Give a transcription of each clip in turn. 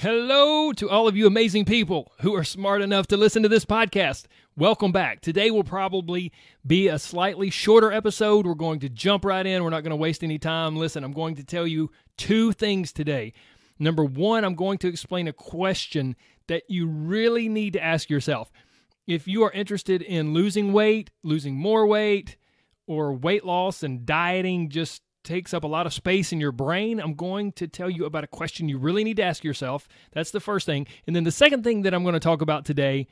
Hello to all of you amazing people who are smart enough to listen to this podcast. Welcome back. Today will probably be a slightly shorter episode. We're going to jump right in. We're not going to waste any time. Listen, I'm going to tell you two things today. Number one, I'm going to explain a question that you really need to ask yourself. If you are interested in losing weight, losing more weight, or weight loss and dieting just takes up a lot of space in your brain, I'm going to tell you about a question you really need to ask yourself. That's the first thing. And then the second thing that I'm going to talk about today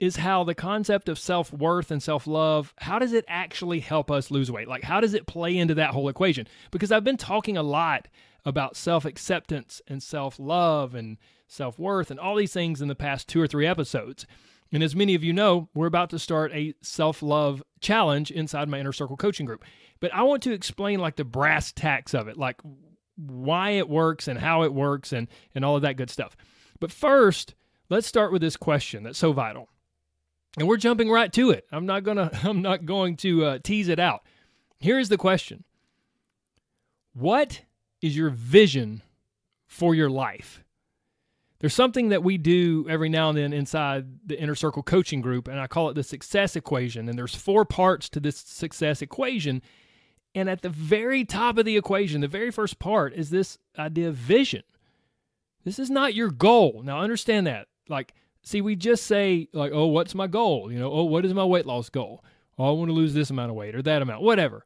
is how the concept of self-worth and self-love, how does it actually help us lose weight? Like how does it play into that whole equation? Because I've been talking a lot about self-acceptance and self-love and self-worth and all these things in the past 2 or 3 episodes. And as many of you know, we're about to start a self love challenge inside my inner circle coaching group. But I want to explain like the brass tacks of it, like why it works and how it works and, and all of that good stuff. But first, let's start with this question that's so vital. And we're jumping right to it. I'm not gonna I'm not going to uh, tease it out. Here's the question. What is your vision for your life? there's something that we do every now and then inside the inner circle coaching group and i call it the success equation and there's four parts to this success equation and at the very top of the equation the very first part is this idea of vision. This is not your goal. Now understand that. Like see we just say like oh what's my goal? You know oh what is my weight loss goal? Oh i want to lose this amount of weight or that amount whatever.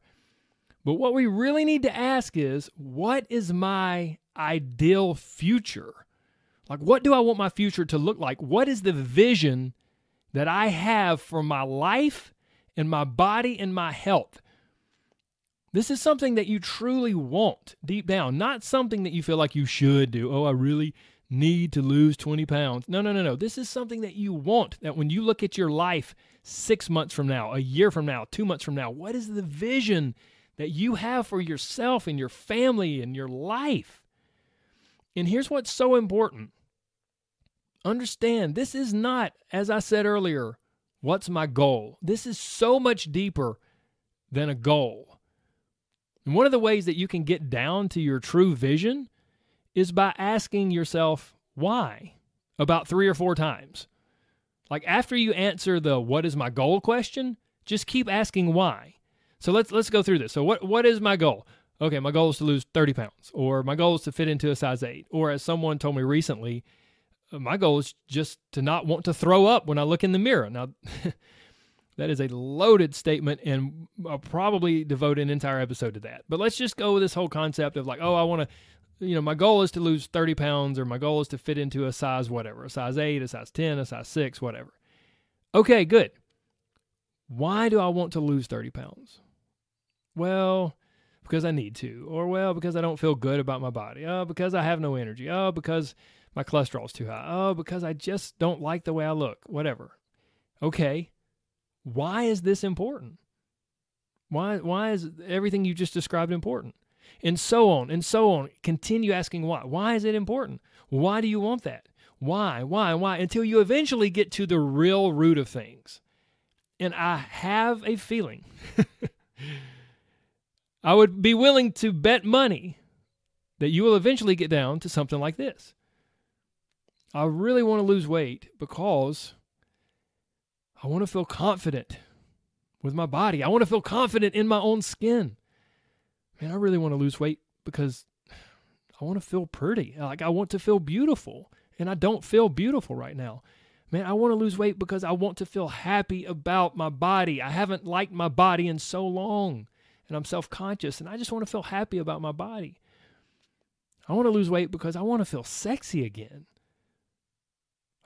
But what we really need to ask is what is my ideal future? Like, what do I want my future to look like? What is the vision that I have for my life and my body and my health? This is something that you truly want deep down, not something that you feel like you should do. Oh, I really need to lose 20 pounds. No, no, no, no. This is something that you want. That when you look at your life six months from now, a year from now, two months from now, what is the vision that you have for yourself and your family and your life? And here's what's so important Understand, this is not, as I said earlier, what's my goal? This is so much deeper than a goal. And one of the ways that you can get down to your true vision is by asking yourself why about three or four times. Like after you answer the what is my goal question, just keep asking why. So let's let's go through this. So what what is my goal? Okay, my goal is to lose 30 pounds, or my goal is to fit into a size 8, or as someone told me recently, my goal is just to not want to throw up when I look in the mirror. Now, that is a loaded statement, and I'll probably devote an entire episode to that. But let's just go with this whole concept of like, oh, I want to, you know, my goal is to lose 30 pounds, or my goal is to fit into a size whatever, a size 8, a size 10, a size 6, whatever. Okay, good. Why do I want to lose 30 pounds? Well, because I need to, or well, because I don't feel good about my body. Oh, because I have no energy. Oh, because my cholesterol's too high. Oh, because I just don't like the way I look. Whatever. Okay. Why is this important? Why why is everything you just described important? And so on and so on. Continue asking why. Why is it important? Why do you want that? Why? Why? Why? Until you eventually get to the real root of things. And I have a feeling I would be willing to bet money that you will eventually get down to something like this. I really want to lose weight because I want to feel confident with my body. I want to feel confident in my own skin. Man, I really want to lose weight because I want to feel pretty. Like I want to feel beautiful, and I don't feel beautiful right now. Man, I want to lose weight because I want to feel happy about my body. I haven't liked my body in so long, and I'm self conscious, and I just want to feel happy about my body. I want to lose weight because I want to feel sexy again.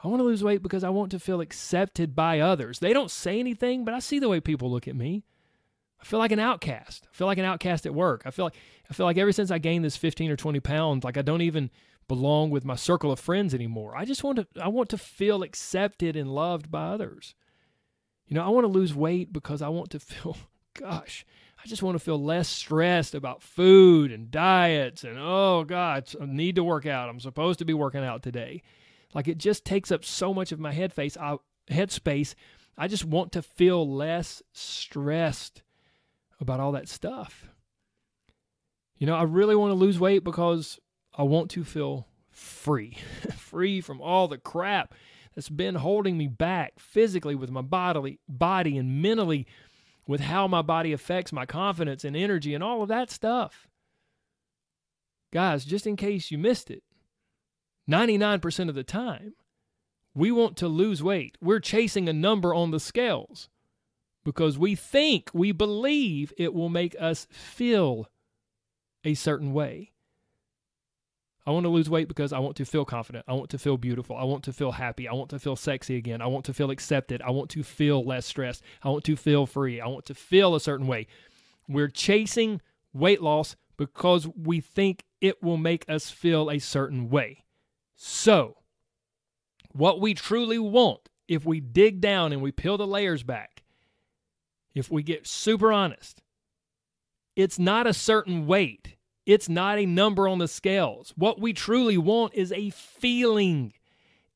I want to lose weight because I want to feel accepted by others. They don't say anything, but I see the way people look at me. I feel like an outcast. I feel like an outcast at work. I feel like I feel like ever since I gained this 15 or 20 pounds, like I don't even belong with my circle of friends anymore. I just want to I want to feel accepted and loved by others. You know, I want to lose weight because I want to feel gosh, I just want to feel less stressed about food and diets and oh god, I need to work out. I'm supposed to be working out today. Like it just takes up so much of my head face, I, head space. I just want to feel less stressed about all that stuff. You know, I really want to lose weight because I want to feel free, free from all the crap that's been holding me back physically with my bodily body and mentally with how my body affects my confidence and energy and all of that stuff. Guys, just in case you missed it, 99% of the time, we want to lose weight. We're chasing a number on the scales because we think, we believe it will make us feel a certain way. I want to lose weight because I want to feel confident. I want to feel beautiful. I want to feel happy. I want to feel sexy again. I want to feel accepted. I want to feel less stressed. I want to feel free. I want to feel a certain way. We're chasing weight loss because we think it will make us feel a certain way. So, what we truly want, if we dig down and we peel the layers back, if we get super honest, it's not a certain weight it's not a number on the scales. What we truly want is a feeling,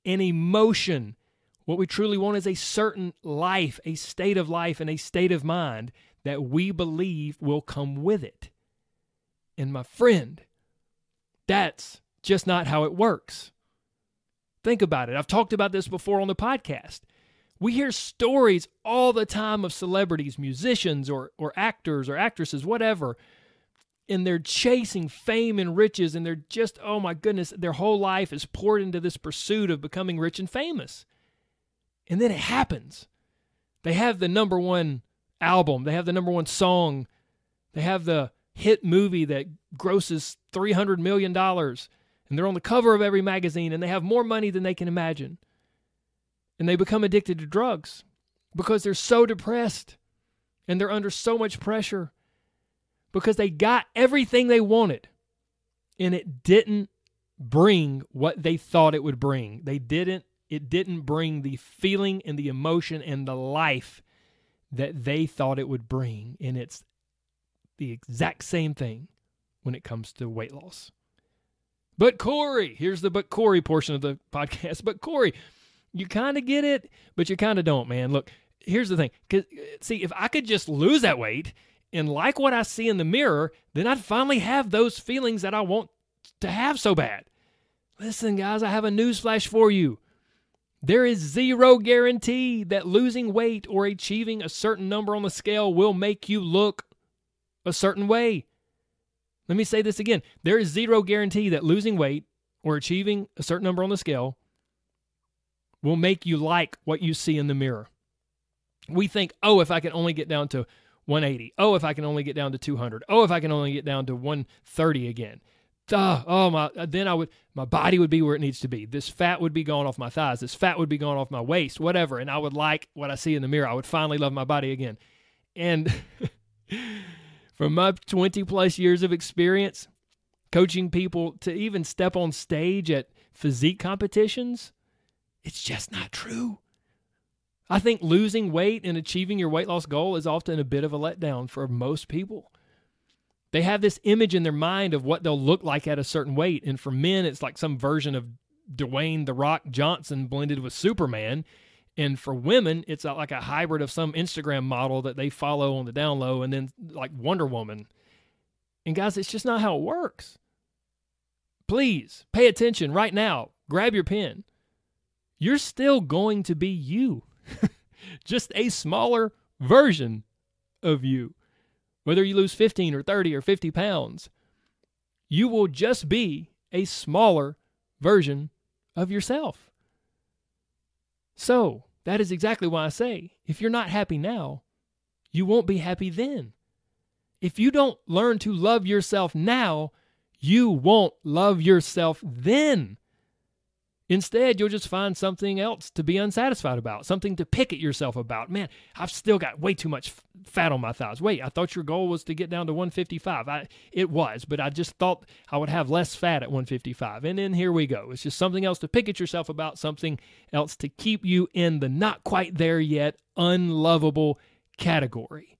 an emotion. What we truly want is a certain life, a state of life, and a state of mind that we believe will come with it. And my friend, that's just not how it works. Think about it. I've talked about this before on the podcast. We hear stories all the time of celebrities, musicians, or, or actors or actresses, whatever, and they're chasing fame and riches and they're just oh my goodness their whole life is poured into this pursuit of becoming rich and famous and then it happens they have the number one album they have the number one song they have the hit movie that grosses 300 million dollars and they're on the cover of every magazine and they have more money than they can imagine and they become addicted to drugs because they're so depressed and they're under so much pressure because they got everything they wanted and it didn't bring what they thought it would bring. They didn't it didn't bring the feeling and the emotion and the life that they thought it would bring and it's the exact same thing when it comes to weight loss. But Corey, here's the but Corey portion of the podcast. But Corey, you kind of get it, but you kind of don't, man. Look, here's the thing. Cause uh, see, if I could just lose that weight and like what I see in the mirror, then I'd finally have those feelings that I want to have so bad. Listen, guys, I have a newsflash for you. There is zero guarantee that losing weight or achieving a certain number on the scale will make you look a certain way. Let me say this again. There is zero guarantee that losing weight or achieving a certain number on the scale will make you like what you see in the mirror. We think, oh, if I can only get down to 180. Oh, if I can only get down to 200. Oh, if I can only get down to 130 again. Duh, oh my then I would my body would be where it needs to be. This fat would be gone off my thighs. This fat would be gone off my waist, whatever, and I would like what I see in the mirror. I would finally love my body again. And from my 20 plus years of experience coaching people to even step on stage at physique competitions, it's just not true. I think losing weight and achieving your weight loss goal is often a bit of a letdown for most people. They have this image in their mind of what they'll look like at a certain weight. And for men, it's like some version of Dwayne The Rock Johnson blended with Superman. And for women, it's like a hybrid of some Instagram model that they follow on the down low and then like Wonder Woman. And guys, it's just not how it works. Please pay attention right now. Grab your pen. You're still going to be you. just a smaller version of you. Whether you lose 15 or 30 or 50 pounds, you will just be a smaller version of yourself. So, that is exactly why I say if you're not happy now, you won't be happy then. If you don't learn to love yourself now, you won't love yourself then. Instead, you'll just find something else to be unsatisfied about, something to pick at yourself about. Man, I've still got way too much fat on my thighs. Wait, I thought your goal was to get down to 155. I, it was, but I just thought I would have less fat at 155. And then here we go. It's just something else to pick at yourself about, something else to keep you in the not quite there yet, unlovable category.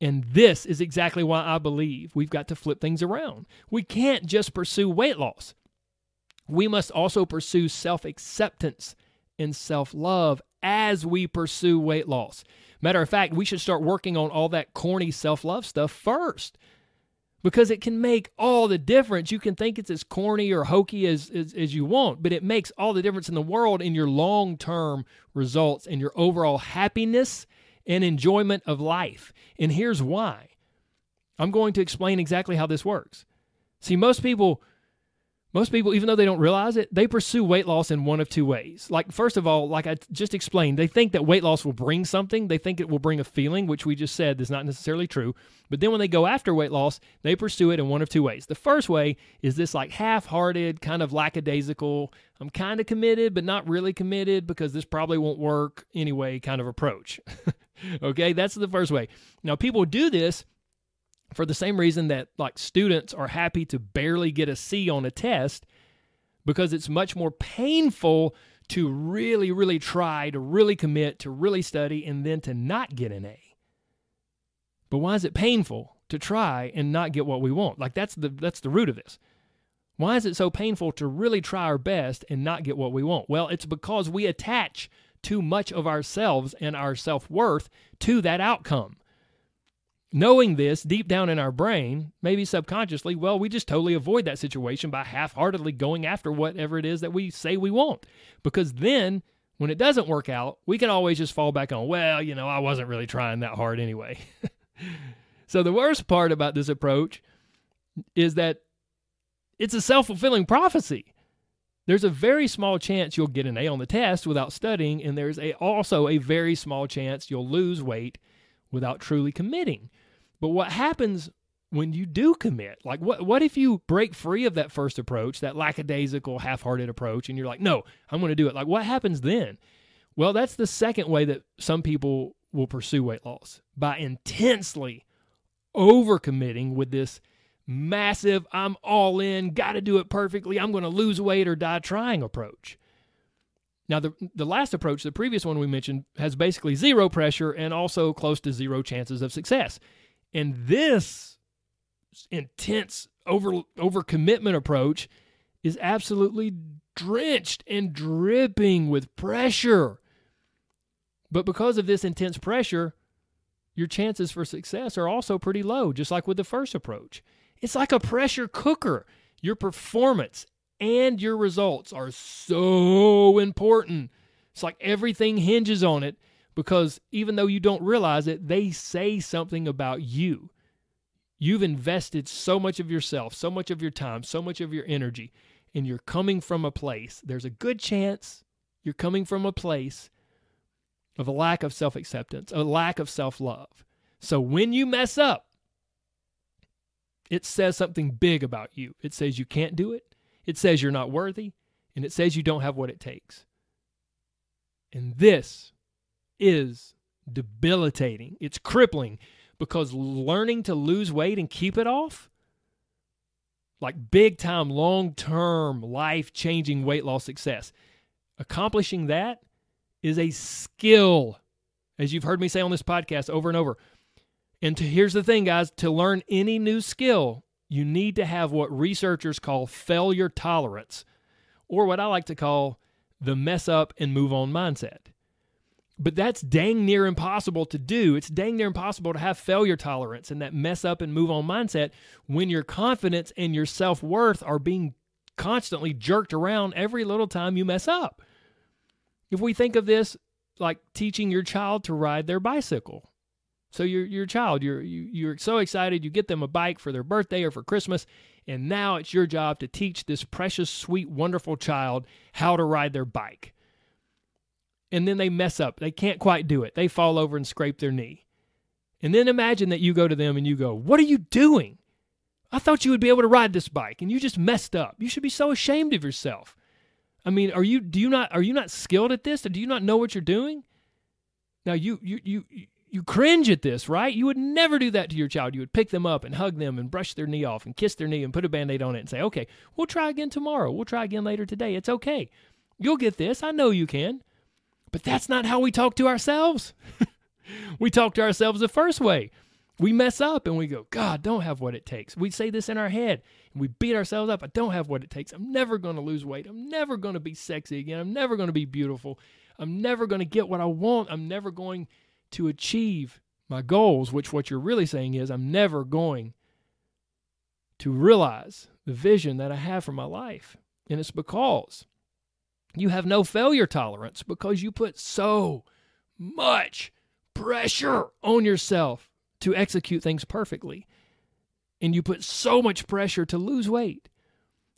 And this is exactly why I believe we've got to flip things around. We can't just pursue weight loss we must also pursue self acceptance and self love as we pursue weight loss. Matter of fact, we should start working on all that corny self love stuff first because it can make all the difference. You can think it's as corny or hokey as, as, as you want, but it makes all the difference in the world in your long term results and your overall happiness and enjoyment of life. And here's why I'm going to explain exactly how this works. See, most people most people, even though they don't realize it, they pursue weight loss in one of two ways. Like, first of all, like I just explained, they think that weight loss will bring something. They think it will bring a feeling, which we just said is not necessarily true. But then when they go after weight loss, they pursue it in one of two ways. The first way is this like half hearted, kind of lackadaisical, I'm kind of committed, but not really committed because this probably won't work anyway kind of approach. okay, that's the first way. Now, people do this for the same reason that like students are happy to barely get a C on a test because it's much more painful to really really try to really commit to really study and then to not get an A. But why is it painful to try and not get what we want? Like that's the that's the root of this. Why is it so painful to really try our best and not get what we want? Well, it's because we attach too much of ourselves and our self-worth to that outcome knowing this deep down in our brain, maybe subconsciously, well, we just totally avoid that situation by half heartedly going after whatever it is that we say we want. Because then when it doesn't work out, we can always just fall back on, well, you know, I wasn't really trying that hard anyway. so the worst part about this approach is that it's a self fulfilling prophecy. There's a very small chance you'll get an A on the test without studying, and there's a, also a very small chance you'll lose weight without truly committing. But what happens when you do commit? Like, what, what if you break free of that first approach, that lackadaisical, half hearted approach, and you're like, no, I'm going to do it? Like, what happens then? Well, that's the second way that some people will pursue weight loss by intensely overcommitting with this massive, I'm all in, got to do it perfectly, I'm going to lose weight or die trying approach. Now, the, the last approach, the previous one we mentioned, has basically zero pressure and also close to zero chances of success. And this intense over overcommitment approach is absolutely drenched and dripping with pressure. But because of this intense pressure, your chances for success are also pretty low, just like with the first approach. It's like a pressure cooker. Your performance and your results are so important. It's like everything hinges on it because even though you don't realize it, they say something about you. You've invested so much of yourself, so much of your time, so much of your energy, and you're coming from a place. There's a good chance you're coming from a place of a lack of self acceptance, a lack of self love. So when you mess up, it says something big about you. It says you can't do it. It says you're not worthy, and it says you don't have what it takes. And this is debilitating. It's crippling because learning to lose weight and keep it off, like big time, long term, life changing weight loss success, accomplishing that is a skill, as you've heard me say on this podcast over and over. And to, here's the thing, guys to learn any new skill, you need to have what researchers call failure tolerance, or what I like to call the mess up and move on mindset. But that's dang near impossible to do. It's dang near impossible to have failure tolerance and that mess up and move on mindset when your confidence and your self worth are being constantly jerked around every little time you mess up. If we think of this like teaching your child to ride their bicycle, so your your child, you're you, you're so excited, you get them a bike for their birthday or for Christmas, and now it's your job to teach this precious, sweet, wonderful child how to ride their bike. And then they mess up. They can't quite do it. They fall over and scrape their knee. And then imagine that you go to them and you go, "What are you doing? I thought you would be able to ride this bike and you just messed up. You should be so ashamed of yourself." I mean, are you do you not are you not skilled at this? Or do you not know what you're doing? Now you you you you cringe at this, right? You would never do that to your child. You would pick them up and hug them and brush their knee off and kiss their knee and put a band aid on it and say, okay, we'll try again tomorrow. We'll try again later today. It's okay. You'll get this. I know you can. But that's not how we talk to ourselves. we talk to ourselves the first way. We mess up and we go, God, don't have what it takes. We say this in our head and we beat ourselves up. I don't have what it takes. I'm never going to lose weight. I'm never going to be sexy again. I'm never going to be beautiful. I'm never going to get what I want. I'm never going to achieve my goals, which what you're really saying is I'm never going to realize the vision that I have for my life. And it's because you have no failure tolerance because you put so much pressure on yourself to execute things perfectly. And you put so much pressure to lose weight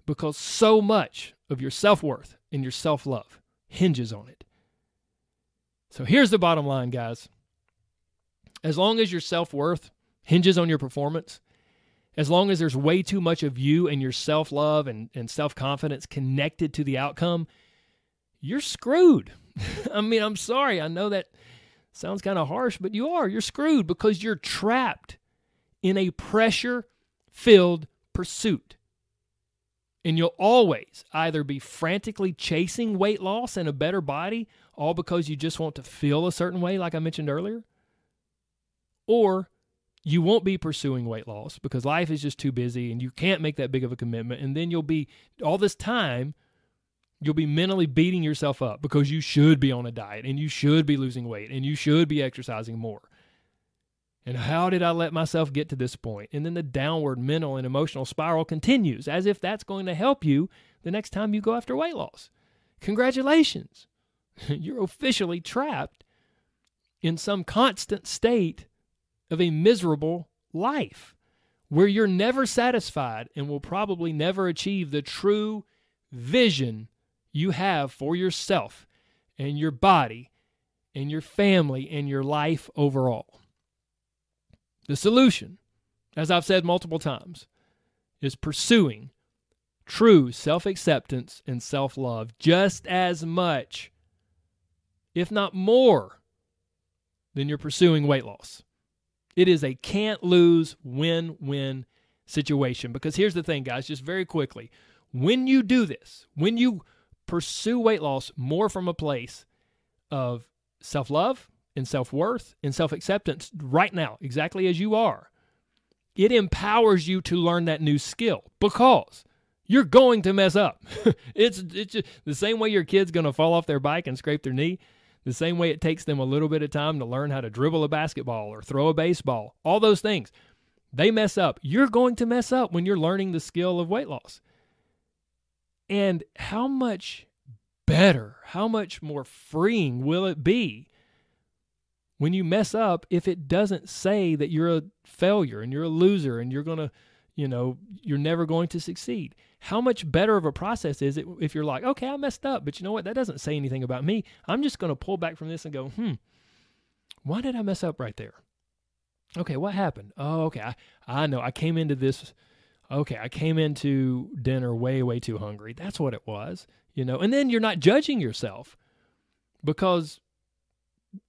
because so much of your self worth and your self love hinges on it. So here's the bottom line, guys as long as your self worth hinges on your performance, as long as there's way too much of you and your self love and, and self confidence connected to the outcome, you're screwed. I mean, I'm sorry. I know that sounds kind of harsh, but you are. You're screwed because you're trapped in a pressure filled pursuit. And you'll always either be frantically chasing weight loss and a better body, all because you just want to feel a certain way, like I mentioned earlier, or you won't be pursuing weight loss because life is just too busy and you can't make that big of a commitment. And then you'll be, all this time, you'll be mentally beating yourself up because you should be on a diet and you should be losing weight and you should be exercising more. And how did I let myself get to this point? And then the downward mental and emotional spiral continues as if that's going to help you the next time you go after weight loss. Congratulations. You're officially trapped in some constant state of a miserable life where you're never satisfied and will probably never achieve the true vision you have for yourself and your body and your family and your life overall. The solution, as I've said multiple times, is pursuing true self acceptance and self love just as much, if not more, than you're pursuing weight loss. It is a can't lose win win situation. Because here's the thing, guys, just very quickly. When you do this, when you pursue weight loss more from a place of self love and self worth and self acceptance right now, exactly as you are, it empowers you to learn that new skill because you're going to mess up. it's it's just the same way your kid's going to fall off their bike and scrape their knee. The same way it takes them a little bit of time to learn how to dribble a basketball or throw a baseball, all those things. They mess up. You're going to mess up when you're learning the skill of weight loss. And how much better, how much more freeing will it be when you mess up if it doesn't say that you're a failure and you're a loser and you're going to, you know, you're never going to succeed? how much better of a process is it if you're like, okay, I messed up, but you know what? That doesn't say anything about me. I'm just going to pull back from this and go, hmm, why did I mess up right there? Okay, what happened? Oh, okay. I, I know. I came into this. Okay, I came into dinner way, way too hungry. That's what it was, you know. And then you're not judging yourself because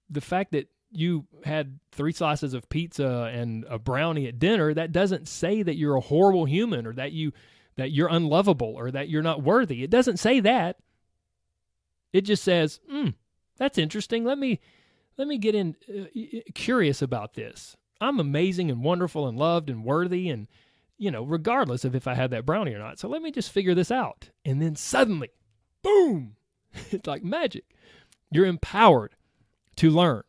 the fact that you had three slices of pizza and a brownie at dinner, that doesn't say that you're a horrible human or that you that you're unlovable or that you're not worthy. It doesn't say that. It just says, "Hmm, that's interesting. Let me let me get in uh, curious about this. I'm amazing and wonderful and loved and worthy and you know, regardless of if I had that brownie or not. So let me just figure this out." And then suddenly, boom, it's like magic. You're empowered to learn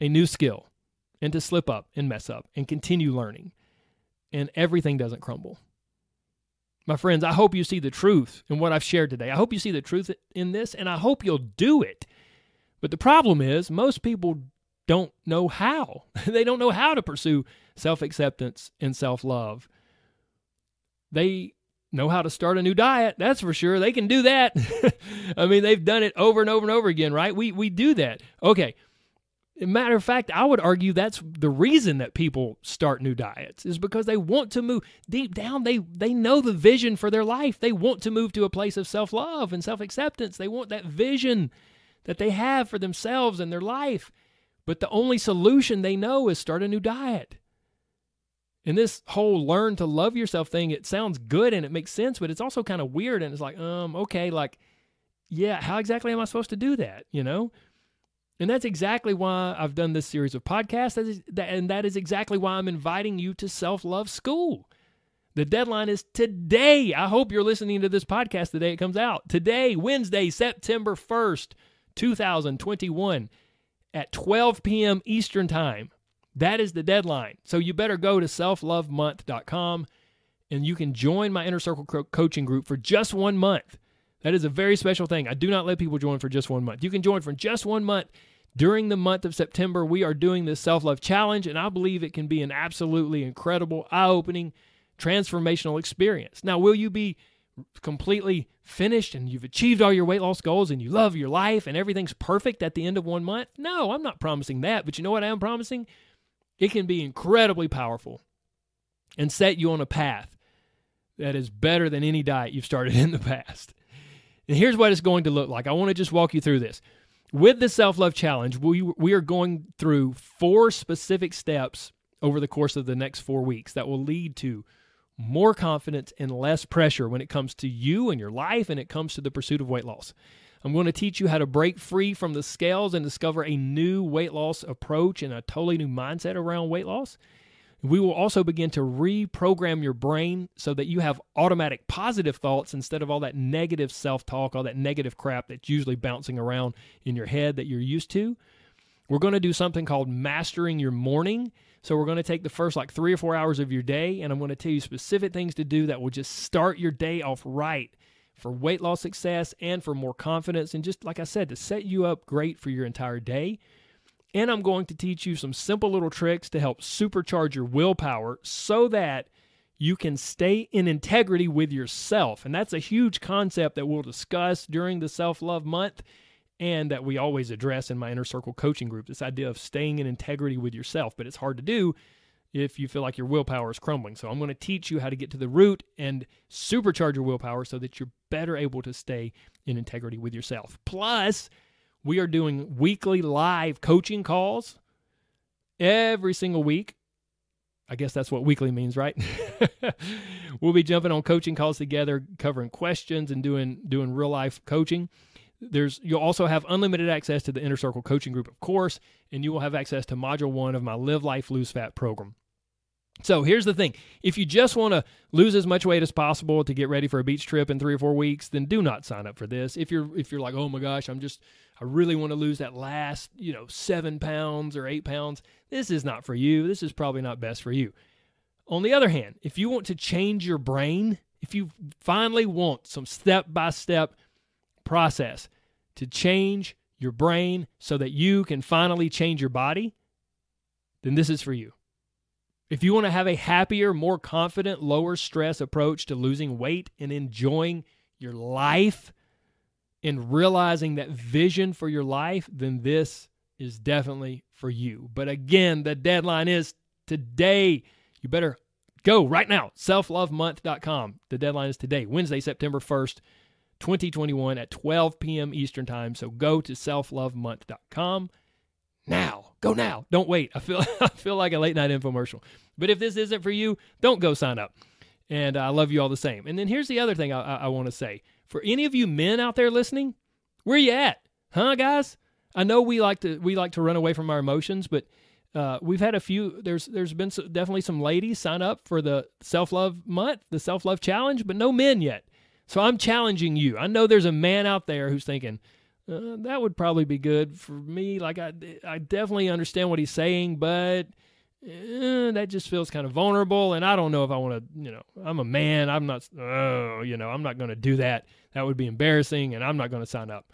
a new skill and to slip up and mess up and continue learning. And everything doesn't crumble. My friends, I hope you see the truth in what I've shared today. I hope you see the truth in this, and I hope you'll do it. But the problem is, most people don't know how. they don't know how to pursue self acceptance and self love. They know how to start a new diet, that's for sure. They can do that. I mean, they've done it over and over and over again, right? We, we do that. Okay. Matter of fact, I would argue that's the reason that people start new diets is because they want to move deep down. They they know the vision for their life. They want to move to a place of self love and self acceptance. They want that vision that they have for themselves and their life. But the only solution they know is start a new diet. And this whole learn to love yourself thing, it sounds good and it makes sense, but it's also kind of weird. And it's like, um, okay, like, yeah, how exactly am I supposed to do that? You know? And that's exactly why I've done this series of podcasts. and that is exactly why I'm inviting you to Self Love School. The deadline is today. I hope you're listening to this podcast the day it comes out. Today, Wednesday, September 1st, 2021, at 12 p.m. Eastern Time. That is the deadline. So you better go to selflovemonth.com and you can join my Inner Circle co- coaching group for just one month. That is a very special thing. I do not let people join for just one month. You can join for just one month. During the month of September, we are doing this self love challenge, and I believe it can be an absolutely incredible, eye opening, transformational experience. Now, will you be completely finished and you've achieved all your weight loss goals and you love your life and everything's perfect at the end of one month? No, I'm not promising that. But you know what I am promising? It can be incredibly powerful and set you on a path that is better than any diet you've started in the past. And here's what it's going to look like. I want to just walk you through this. With the self love challenge, we, we are going through four specific steps over the course of the next four weeks that will lead to more confidence and less pressure when it comes to you and your life and it comes to the pursuit of weight loss. I'm going to teach you how to break free from the scales and discover a new weight loss approach and a totally new mindset around weight loss. We will also begin to reprogram your brain so that you have automatic positive thoughts instead of all that negative self talk, all that negative crap that's usually bouncing around in your head that you're used to. We're going to do something called mastering your morning. So, we're going to take the first like three or four hours of your day, and I'm going to tell you specific things to do that will just start your day off right for weight loss success and for more confidence. And just like I said, to set you up great for your entire day. And I'm going to teach you some simple little tricks to help supercharge your willpower so that you can stay in integrity with yourself. And that's a huge concept that we'll discuss during the self love month and that we always address in my inner circle coaching group this idea of staying in integrity with yourself. But it's hard to do if you feel like your willpower is crumbling. So I'm going to teach you how to get to the root and supercharge your willpower so that you're better able to stay in integrity with yourself. Plus, we are doing weekly live coaching calls every single week. I guess that's what weekly means, right? we'll be jumping on coaching calls together, covering questions and doing doing real life coaching. There's you'll also have unlimited access to the Inner Circle coaching group, of course, and you will have access to module 1 of my Live Life Lose Fat program. So here's the thing if you just want to lose as much weight as possible to get ready for a beach trip in three or four weeks, then do not sign up for this. If you're if you're like, oh my gosh, I'm just I really want to lose that last, you know, seven pounds or eight pounds, this is not for you. This is probably not best for you. On the other hand, if you want to change your brain, if you finally want some step by step process to change your brain so that you can finally change your body, then this is for you. If you want to have a happier, more confident, lower stress approach to losing weight and enjoying your life and realizing that vision for your life, then this is definitely for you. But again, the deadline is today. You better go right now. Selflovemonth.com. The deadline is today, Wednesday, September 1st, 2021 at 12 p.m. Eastern Time. So go to selflovemonth.com now. Go now. Don't wait. I feel I feel like a late night infomercial. But if this isn't for you, don't go sign up. And I love you all the same. And then here's the other thing I, I, I want to say. For any of you men out there listening, where you at? Huh, guys? I know we like to we like to run away from our emotions, but uh, we've had a few. There's there's been so, definitely some ladies sign up for the self love month, the self love challenge, but no men yet. So I'm challenging you. I know there's a man out there who's thinking, uh, that would probably be good for me. Like I, I definitely understand what he's saying, but eh, that just feels kind of vulnerable, and I don't know if I want to. You know, I'm a man. I'm not. Oh, you know, I'm not going to do that. That would be embarrassing, and I'm not going to sign up.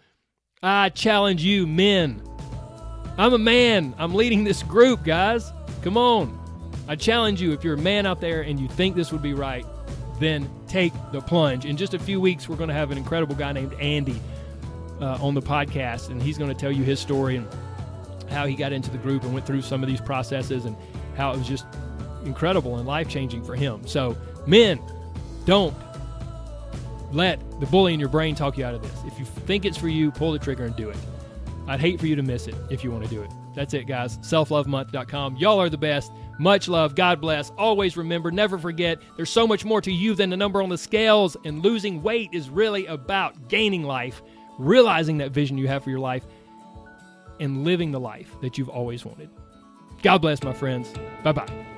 I challenge you, men. I'm a man. I'm leading this group, guys. Come on. I challenge you if you're a man out there and you think this would be right, then take the plunge. In just a few weeks, we're going to have an incredible guy named Andy uh, on the podcast, and he's going to tell you his story and how he got into the group and went through some of these processes and how it was just incredible and life changing for him. So, men, don't let the bully in your brain talk you out of this. If you think it's for you, pull the trigger and do it. I'd hate for you to miss it if you want to do it. That's it, guys. Selflovemonth.com. Y'all are the best. Much love. God bless. Always remember, never forget, there's so much more to you than the number on the scales, and losing weight is really about gaining life, realizing that vision you have for your life, and living the life that you've always wanted. God bless, my friends. Bye bye.